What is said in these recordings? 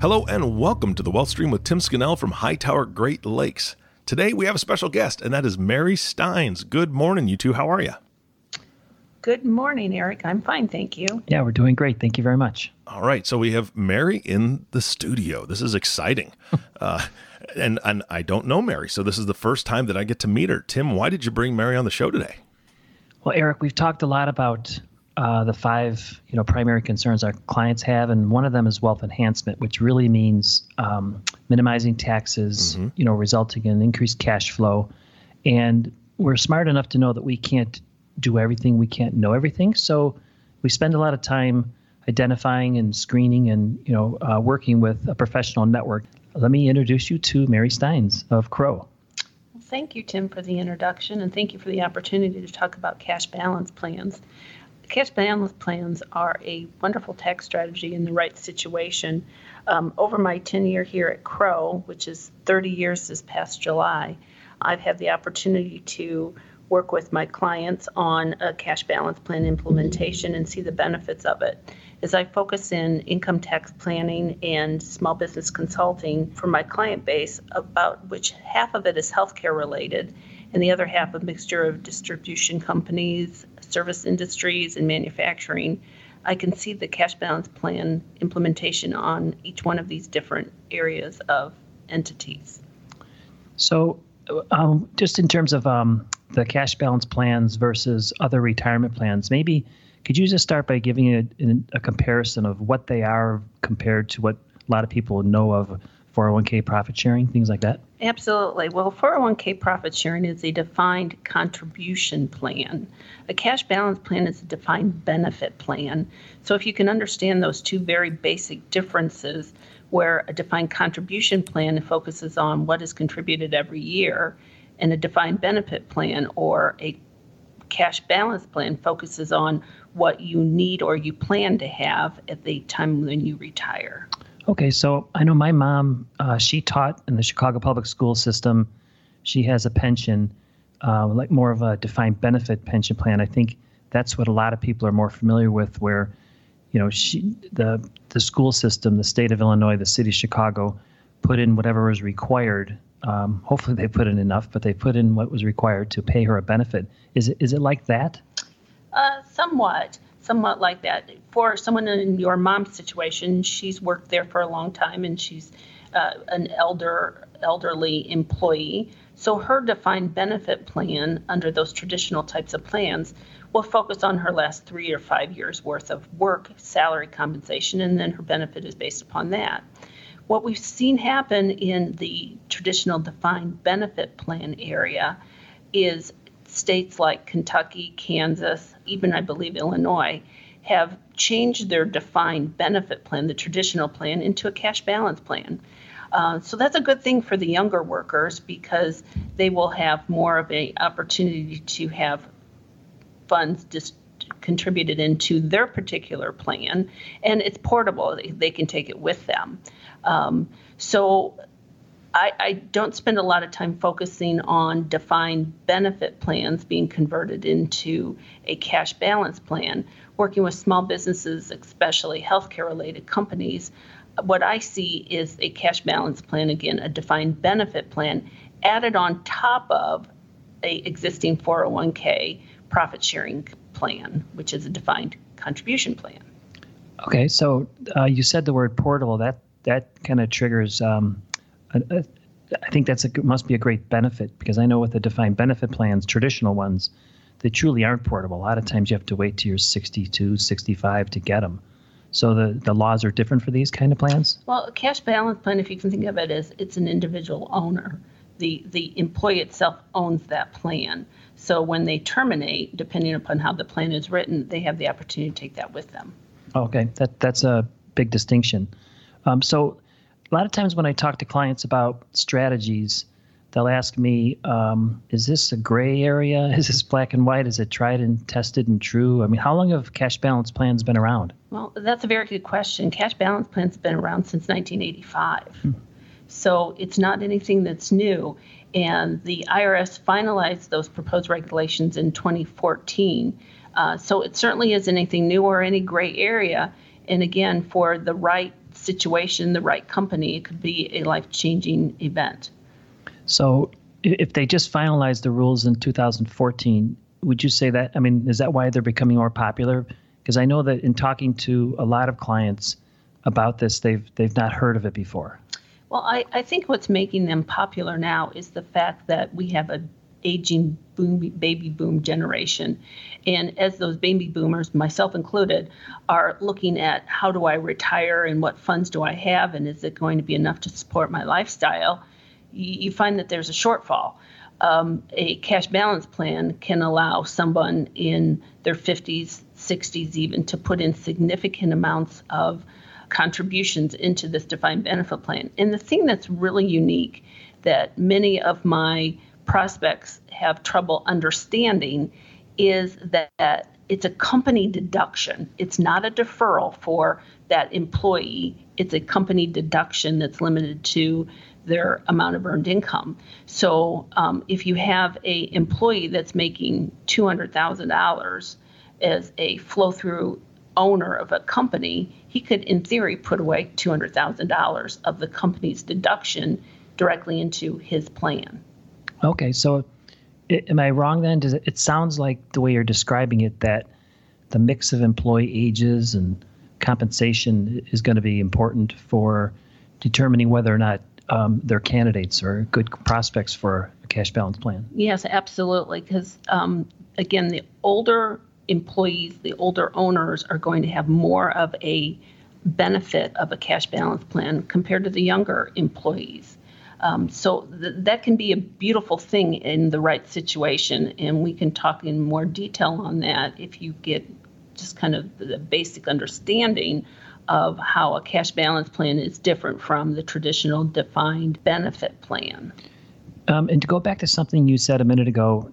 Hello and welcome to the Wealth Stream with Tim Scannell from Hightower Great Lakes. Today we have a special guest, and that is Mary Stines. Good morning, you two. How are you? Good morning, Eric. I'm fine, thank you. Yeah, we're doing great. Thank you very much. All right, so we have Mary in the studio. This is exciting, uh, and and I don't know Mary, so this is the first time that I get to meet her. Tim, why did you bring Mary on the show today? Well, Eric, we've talked a lot about uh, the five you know primary concerns our clients have, and one of them is wealth enhancement, which really means um, minimizing taxes, mm-hmm. you know, resulting in increased cash flow. And we're smart enough to know that we can't do everything, we can't know everything. So we spend a lot of time identifying and screening and you know uh, working with a professional network. Let me introduce you to Mary Stines of Crowe. Thank you, Tim, for the introduction, and thank you for the opportunity to talk about cash balance plans. Cash balance plans are a wonderful tax strategy in the right situation. Um, over my tenure here at Crowe, which is 30 years this past July, I've had the opportunity to work with my clients on a cash balance plan implementation and see the benefits of it. As I focus in income tax planning and small business consulting for my client base, about which half of it is healthcare related and the other half a mixture of distribution companies, service industries, and manufacturing, I can see the cash balance plan implementation on each one of these different areas of entities. So, um, just in terms of um, the cash balance plans versus other retirement plans, maybe could you just start by giving a, a comparison of what they are compared to what a lot of people know of 401k profit sharing, things like that? Absolutely. Well, 401k profit sharing is a defined contribution plan. A cash balance plan is a defined benefit plan. So, if you can understand those two very basic differences, where a defined contribution plan focuses on what is contributed every year, and a defined benefit plan or a cash balance plan focuses on what you need or you plan to have at the time when you retire. Okay, so I know my mom, uh, she taught in the Chicago public school system. She has a pension, uh, like more of a defined benefit pension plan. I think that's what a lot of people are more familiar with, where, you know, she, the, the school system, the state of Illinois, the city of Chicago, put in whatever was required. Um, hopefully they put in enough, but they put in what was required to pay her a benefit. Is it, is it like that? Uh, somewhat somewhat like that. For someone in your mom's situation, she's worked there for a long time and she's uh, an elder elderly employee. So her defined benefit plan under those traditional types of plans will focus on her last three or five years worth of work, salary compensation, and then her benefit is based upon that. What we've seen happen in the traditional defined benefit plan area is states like Kentucky, Kansas, even I believe Illinois, have changed their defined benefit plan, the traditional plan, into a cash balance plan. Uh, so that's a good thing for the younger workers because they will have more of an opportunity to have funds just contributed into their particular plan, and it's portable. They, they can take it with them. Um, so I, I, don't spend a lot of time focusing on defined benefit plans being converted into a cash balance plan. Working with small businesses, especially healthcare related companies, what I see is a cash balance plan, again, a defined benefit plan added on top of a existing 401k profit sharing plan, which is a defined contribution plan. Okay, so uh, you said the word portable. That that kind of triggers um, I, I think that's a must be a great benefit because I know with the defined benefit plans, traditional ones, they truly aren't portable. A lot of times you have to wait till you're 62, 65 to get them. So the, the laws are different for these kind of plans? Well, a cash balance plan, if you can think of it as it's an individual owner. The, the employee itself owns that plan. So when they terminate, depending upon how the plan is written, they have the opportunity to take that with them. Okay, that, that's a big distinction. Um, so, a lot of times when I talk to clients about strategies, they'll ask me, um, "Is this a gray area? Is this black and white? Is it tried and tested and true?" I mean, how long have cash balance plans been around? Well, that's a very good question. Cash balance plans have been around since 1985, hmm. so it's not anything that's new. And the IRS finalized those proposed regulations in 2014. Uh, so it certainly isn't anything new or any gray area. And again, for the right situation, the right company, it could be a life changing event. So if they just finalized the rules in 2014, would you say that? I mean, is that why they're becoming more popular? Because I know that in talking to a lot of clients about this, they've they've not heard of it before. Well, I, I think what's making them popular now is the fact that we have a aging boom, baby boom generation. And as those baby boomers, myself included, are looking at how do I retire and what funds do I have and is it going to be enough to support my lifestyle, you, find that there's a shortfall. Um, a cash balance plan can allow someone in their 50s, 60s, even to put in significant amounts of contributions into this defined benefit plan. And the thing that's really unique that many of my prospects have trouble understanding is that it's a company deduction. It's not a deferral for that employee. It's a company deduction that's limited to their amount of earned income. So um, if you have a employee that's making two hundred thousand dollars as a flow through owner of a company, he could, in theory, put away two hundred thousand dollars of the company's deduction directly into his plan. Okay, so am I wrong then? Does it, it sounds like the way you're describing it that the mix of employee ages and compensation is going to be important for determining whether or not um, their candidates are good prospects for a cash balance plan. Yes, absolutely. Because um, again, the older employees, the older owners are going to have more of a benefit of a cash balance plan compared to the younger employees. Um, so th- that can be a beautiful thing in the right situation, and we can talk in more detail on that if you get just kind of the basic understanding of how a cash balance plan is different from the traditional defined benefit plan. Um, and to go back to something you said a minute ago,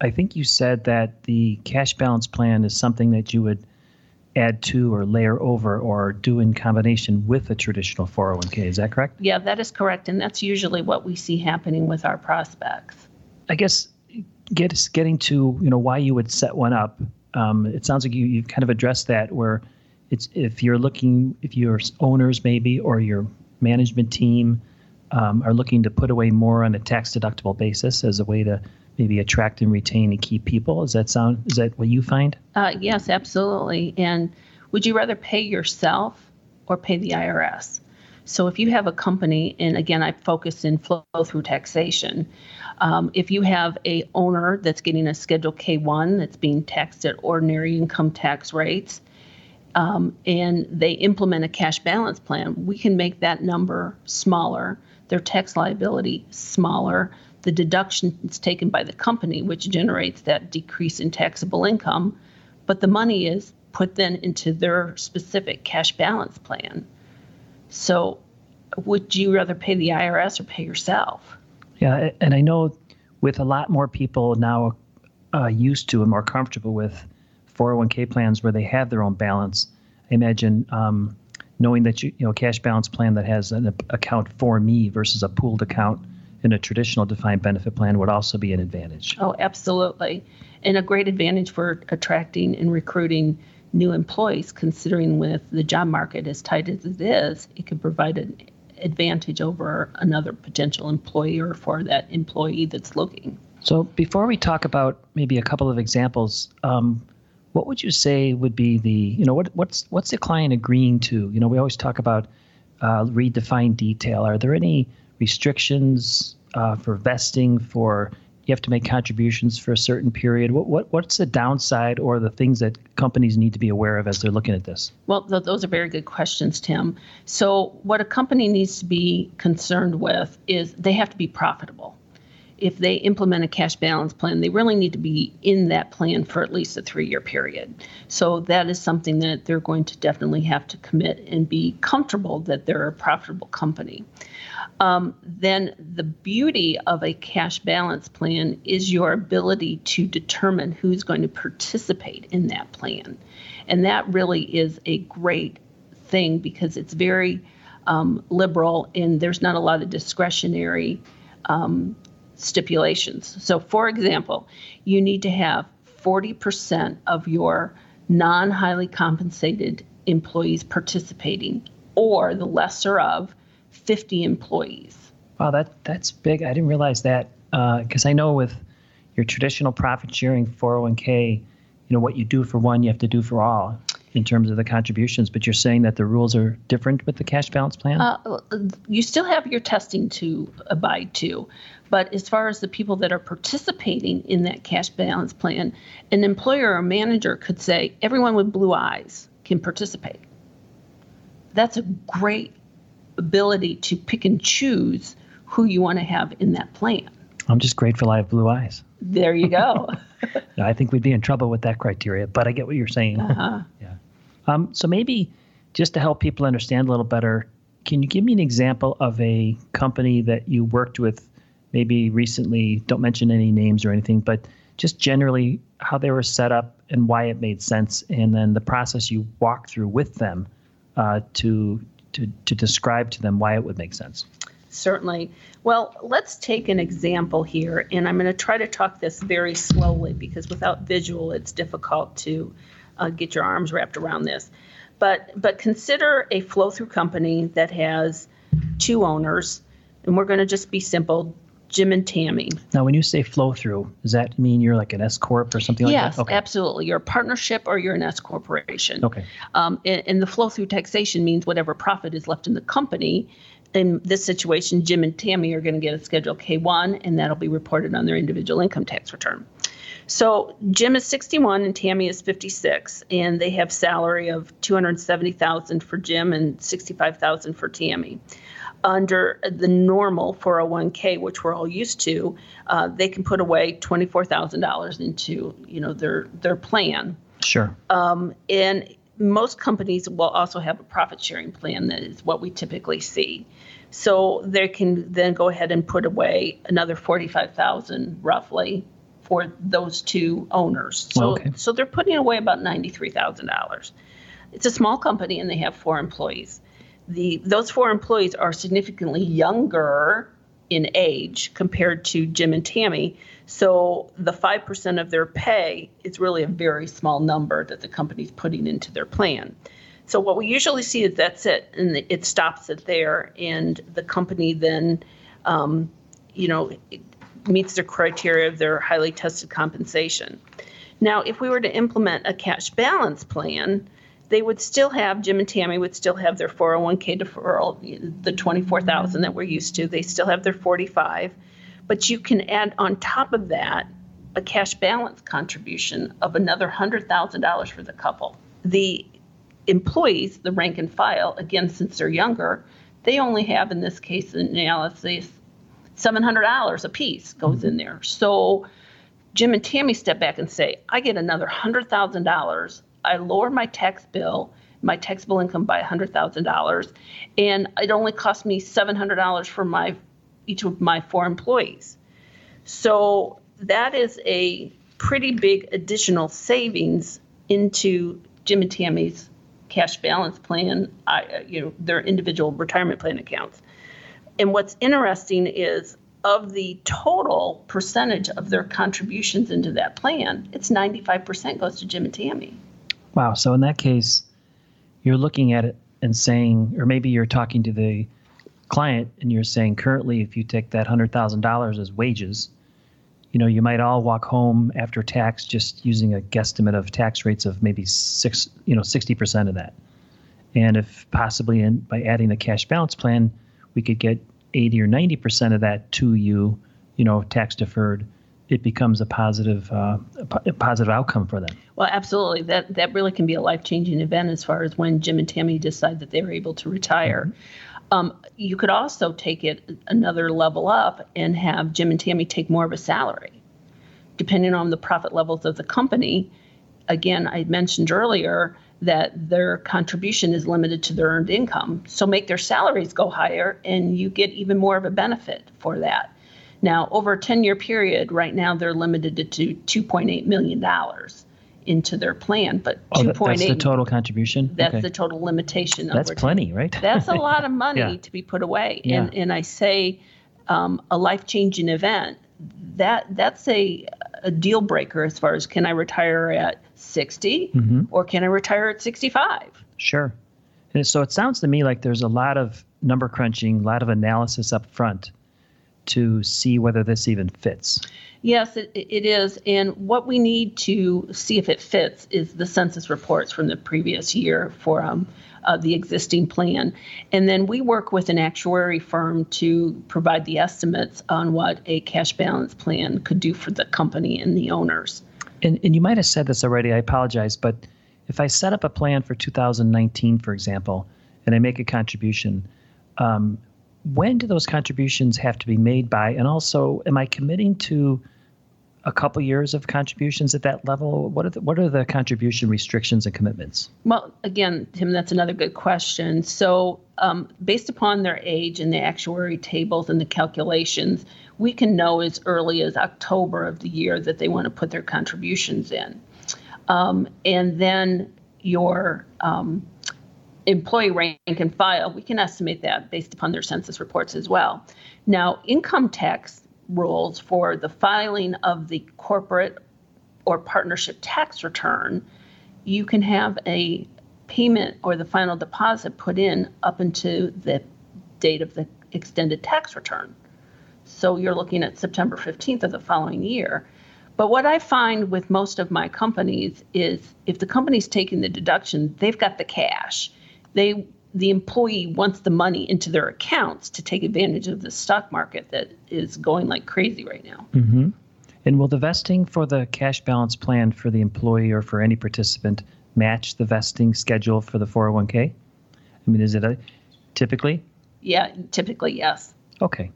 I think you said that the cash balance plan is something that you would add to or layer over or do in combination with a traditional 401k. Is that correct? Yeah, that is correct. And that's usually what we see happening with our prospects. I guess get, getting to you know why you would set one up. Um, it sounds like you, you've kind of addressed that where it's if you're looking if your owners maybe or your management team um, are looking to put away more on a tax deductible basis as a way to maybe attract and retain and keep people. Is that sound? Is that what you find? Uh, yes, absolutely. And would you rather pay yourself or pay the IRS? So if you have a company, and again, I focus in flow through taxation. Um, if you have a owner that's getting a Schedule K1 that's being taxed at ordinary income tax rates, um, and they implement a cash balance plan, we can make that number smaller, their tax liability smaller, the deduction is taken by the company, which generates that decrease in taxable income, but the money is put then into their specific cash balance plan. So, would you rather pay the IRS or pay yourself? Yeah, and I know with a lot more people now uh, used to and more comfortable with 401k plans where they have their own balance. I imagine um, knowing that you, you know, cash balance plan that has an account for me versus a pooled account in a traditional defined benefit plan would also be an advantage. Oh, absolutely. And a great advantage for attracting and recruiting new employees, considering with the job market as tight as it is, it can provide an advantage over another potential employer for that employee that's looking. So, before we talk about maybe a couple of examples, um, what would you say would be the you know what what's what's the client agreeing to? You know, we always talk about uh, redefined detail. Are there any restrictions uh, for vesting for you have to make contributions for a certain period. What, what what's the downside or the things that companies need to be aware of as they're looking at this? Well, th- those are very good questions, Tim. So, what a company needs to be concerned with is they have to be profitable. If they implement a cash balance plan, they really need to be in that plan for at least a three year period. So that is something that they're going to definitely have to commit and be comfortable that they're a profitable company. Um, then the beauty of a cash balance plan is your ability to determine who's going to participate in that plan. And that really is a great thing because it's very um, liberal and there's not a lot of discretionary um, stipulations. So, for example, you need to have 40% of your non highly compensated employees participating, or the lesser of 50 employees. Wow, that that's big. I didn't realize that because uh, I know with your traditional profit sharing 401k, you know what you do for one, you have to do for all in terms of the contributions. But you're saying that the rules are different with the cash balance plan. Uh, you still have your testing to abide to, but as far as the people that are participating in that cash balance plan, an employer or manager could say everyone with blue eyes can participate. That's a great ability to pick and choose who you want to have in that plan. I'm just grateful I have blue eyes. There you go. I think we'd be in trouble with that criteria, but I get what you're saying. Uh-huh. yeah. Um, so maybe just to help people understand a little better, can you give me an example of a company that you worked with maybe recently? Don't mention any names or anything, but just generally how they were set up and why it made sense, and then the process you walked through with them uh, to to, to describe to them why it would make sense. Certainly. Well, let's take an example here, and I'm going to try to talk this very slowly because without visual, it's difficult to uh, get your arms wrapped around this. But but consider a flow through company that has two owners, and we're going to just be simple. Jim and Tammy. Now, when you say flow through, does that mean you're like an S corp or something yes, like that? Yes, absolutely. You're a partnership or you're an S corporation. Okay. Um, and, and the flow through taxation means whatever profit is left in the company. In this situation, Jim and Tammy are going to get a Schedule K1, and that'll be reported on their individual income tax return. So Jim is 61 and Tammy is 56, and they have salary of 270,000 for Jim and 65,000 for Tammy under the normal 401k, which we're all used to, uh, they can put away $24,000 into you know their their plan. Sure. Um, and most companies will also have a profit sharing plan that is what we typically see. So they can then go ahead and put away another 45,000 roughly for those two owners. So okay. so they're putting away about $93,000. It's a small company and they have four employees the those four employees are significantly younger in age compared to Jim and Tammy. So the 5% of their pay is really a very small number that the company's putting into their plan. So what we usually see is that's it, and it stops it there, and the company then, um, you know, meets the criteria of their highly tested compensation. Now, if we were to implement a cash balance plan, they would still have Jim and Tammy would still have their 401k deferral, the 24,000 that we're used to. They still have their 45, but you can add on top of that a cash balance contribution of another $100,000 for the couple. The employees, the rank and file, again since they're younger, they only have in this case an analysis $700 a piece goes in mm-hmm. there. So Jim and Tammy step back and say, I get another $100,000 I lower my tax bill, my taxable income by $100,000, and it only cost me $700 for my each of my four employees. So that is a pretty big additional savings into Jim and Tammy's cash balance plan, I, you know, their individual retirement plan accounts. And what's interesting is of the total percentage of their contributions into that plan, it's 95% goes to Jim and Tammy. Wow. So in that case, you're looking at it and saying, or maybe you're talking to the client and you're saying, currently, if you take that hundred thousand dollars as wages, you know, you might all walk home after tax just using a guesstimate of tax rates of maybe six, you know, sixty percent of that. And if possibly in, by adding the cash balance plan, we could get eighty or ninety percent of that to you, you know, tax deferred it becomes a positive uh, a positive outcome for them. Well, absolutely. That that really can be a life changing event as far as when Jim and Tammy decide that they're able to retire. Mm-hmm. Um, you could also take it another level up and have Jim and Tammy take more of a salary, depending on the profit levels of the company. Again, I mentioned earlier that their contribution is limited to their earned income. So make their salaries go higher and you get even more of a benefit for that. Now, over a 10 year period, right now they're limited to $2.8 million into their plan, but Oh, two that- point that's the total contribution? That's Okay. the total limitation. That's over 10 plenty, right? that's a lot of money Yeah. to be put away. Yeah. And and I say um, a life changing event that that's a a deal breaker as far as can I retire at 60 Mm-hmm. or can I retire at 65? Sure. And so it sounds to me like there's a lot of number crunching, a lot of analysis up front to see whether this even fits. Yes, it, it is. And what we need to see if it fits is the census reports from the previous year for um, uh, the existing plan. And then we work with an actuary firm to provide the estimates on what a cash balance plan could do for the company and the owners. And, and you might have said this already, I apologize, but if I set up a plan for 2019, for example, and I make a contribution, um, when do those contributions have to be made by? And also, am I committing to a couple years of contributions at that level? What are the, what are the contribution restrictions and commitments? Well, again, Tim, that's another good question. So, um, based upon their age and the actuary tables and the calculations, we can know as early as October of the year that they want to put their contributions in. Um, and then your um, employee rank and file, we can estimate that based upon their census reports as well. Now, income tax rules for the filing of the corporate or partnership tax return, you can have a payment or the final deposit put in up into the date of the extended tax return. So you're looking at September 15th of the following year. But what I find with most of my companies is if the company's taking the deduction, they've got the cash. They the employee wants the money into their accounts to take advantage of the stock market that is going like crazy right now. Mhm. And will the vesting for the cash balance plan for the employee or for any participant match the vesting schedule for the 401k? I mean, is it a typically? Yeah, typically yes. Okay.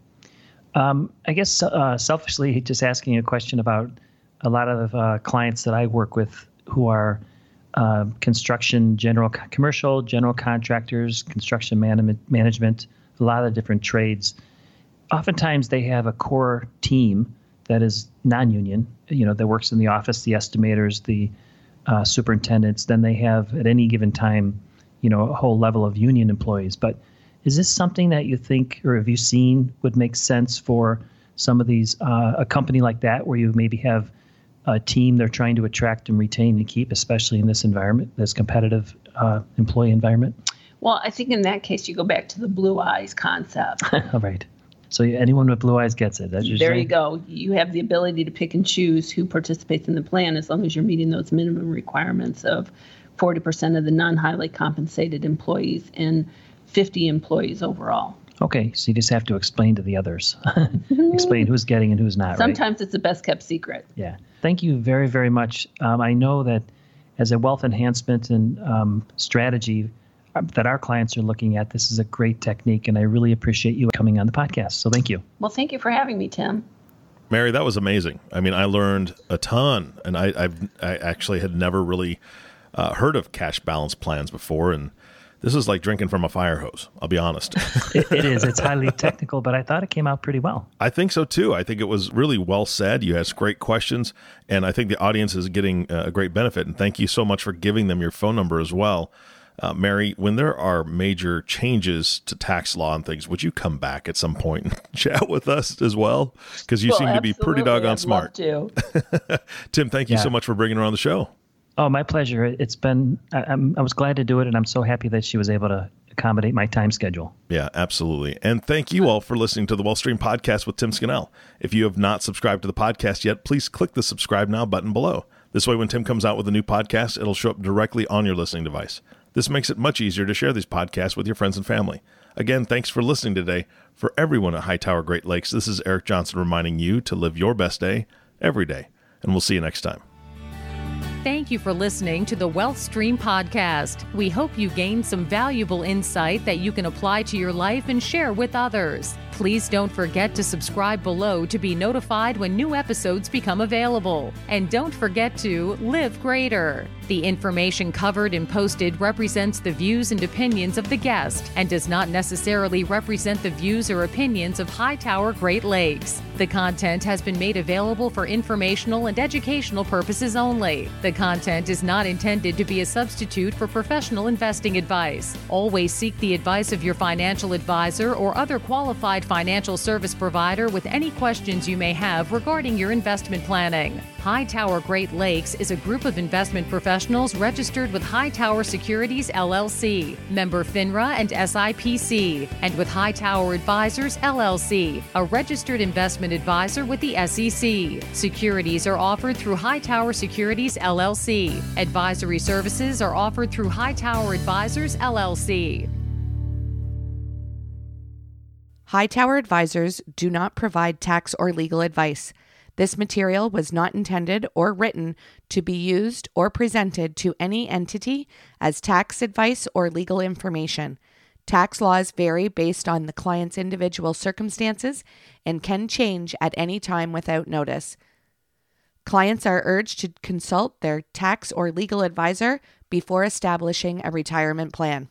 Um, I guess uh, selfishly, just asking a question about a lot of uh, clients that I work with who are uh, construction, general, commercial, general contractors, construction man- management, a lot of different trades. Oftentimes, they have a core team that is non-union. You know, that works in the office, the estimators, the uh, superintendents. Then they have at any given time, you know, a whole level of union employees. But is this something that you think, or have you seen, would make sense for some of these uh, a company like that, where you maybe have a team they're trying to attract and retain and keep, especially in this environment, this competitive uh, employee environment? Well, I think in that case you go back to the blue eyes concept. All right. So anyone with blue eyes gets it. That's there saying? you go. You have the ability to pick and choose who participates in the plan as long as you're meeting those minimum requirements of 40% of the non-highly compensated employees and 50 employees overall. Okay, so you just have to explain to the others, explain who's getting and who's not. right? Sometimes it's the best kept secret. Yeah. Thank you very, very much. Um, I know that as a wealth enhancement and um, strategy uh, that our clients are looking at, this is a great technique, and I really appreciate you coming on the podcast. So thank you. Well, thank you for having me, Tim. Mary, that was amazing. I mean, I learned a ton, and I, I've I actually had never really uh, heard of cash balance plans before, and this is like drinking from a fire hose. I'll be honest. It, it is. It's highly technical, but I thought it came out pretty well. I think so too. I think it was really well said. You asked great questions, and I think the audience is getting uh, a great benefit. And thank you so much for giving them your phone number as well. Uh, Mary, when there are major changes to tax law and things, would you come back at some point and chat with us as well? Because you Well, seem to be pretty doggone I'd smart. love to. Tim, thank you Yeah. so much for bringing her on the show. Oh, my pleasure. It- It's been, I, I was glad to do it, and I'm so happy that she was able to accommodate my time schedule. Yeah, absolutely. And thank you all for listening to the Wealth Stream Podcast with Tim Scannell. If you have not subscribed to the podcast yet, please click the subscribe now button below. This way, when Tim comes out with a new podcast, it'll show up directly on your listening device. This makes it much easier to share these podcasts with your friends and family. Again, thanks for listening today. For everyone at Hightower Great Lakes, this is Eric Johnson reminding you to live your best day every day. And we'll see you next time. Thank you for listening to the Wealth Stream podcast. We hope you gained some valuable insight that you can apply to your life and share with others. Please don't forget to subscribe below to be notified when new episodes become available. And don't forget to live greater. The information covered and posted represents the views and opinions of the guest and does not necessarily represent the views or opinions of Hightower Great Lakes. The content has been made available for informational and educational purposes only. The content is not intended to be a substitute for professional investing advice. Always seek the advice of your financial advisor or other qualified financial service provider with any questions you may have regarding your investment planning. Hightower Great Lakes is a group of investment professionals registered with Hightower Securities LLC, member FINRA and SIPC, and with Hightower Advisors LLC, a registered investment advisor with the SEC. Securities are offered through Hightower Securities LLC. Advisory services are offered through Hightower Advisors LLC. Hightower Advisors do not provide tax or legal advice. This material was not intended or written to be used or presented to any entity as tax advice or legal information. Tax laws vary based on the client's individual circumstances and can change at any time without notice. Clients are urged to consult their tax or legal advisor before establishing a retirement plan.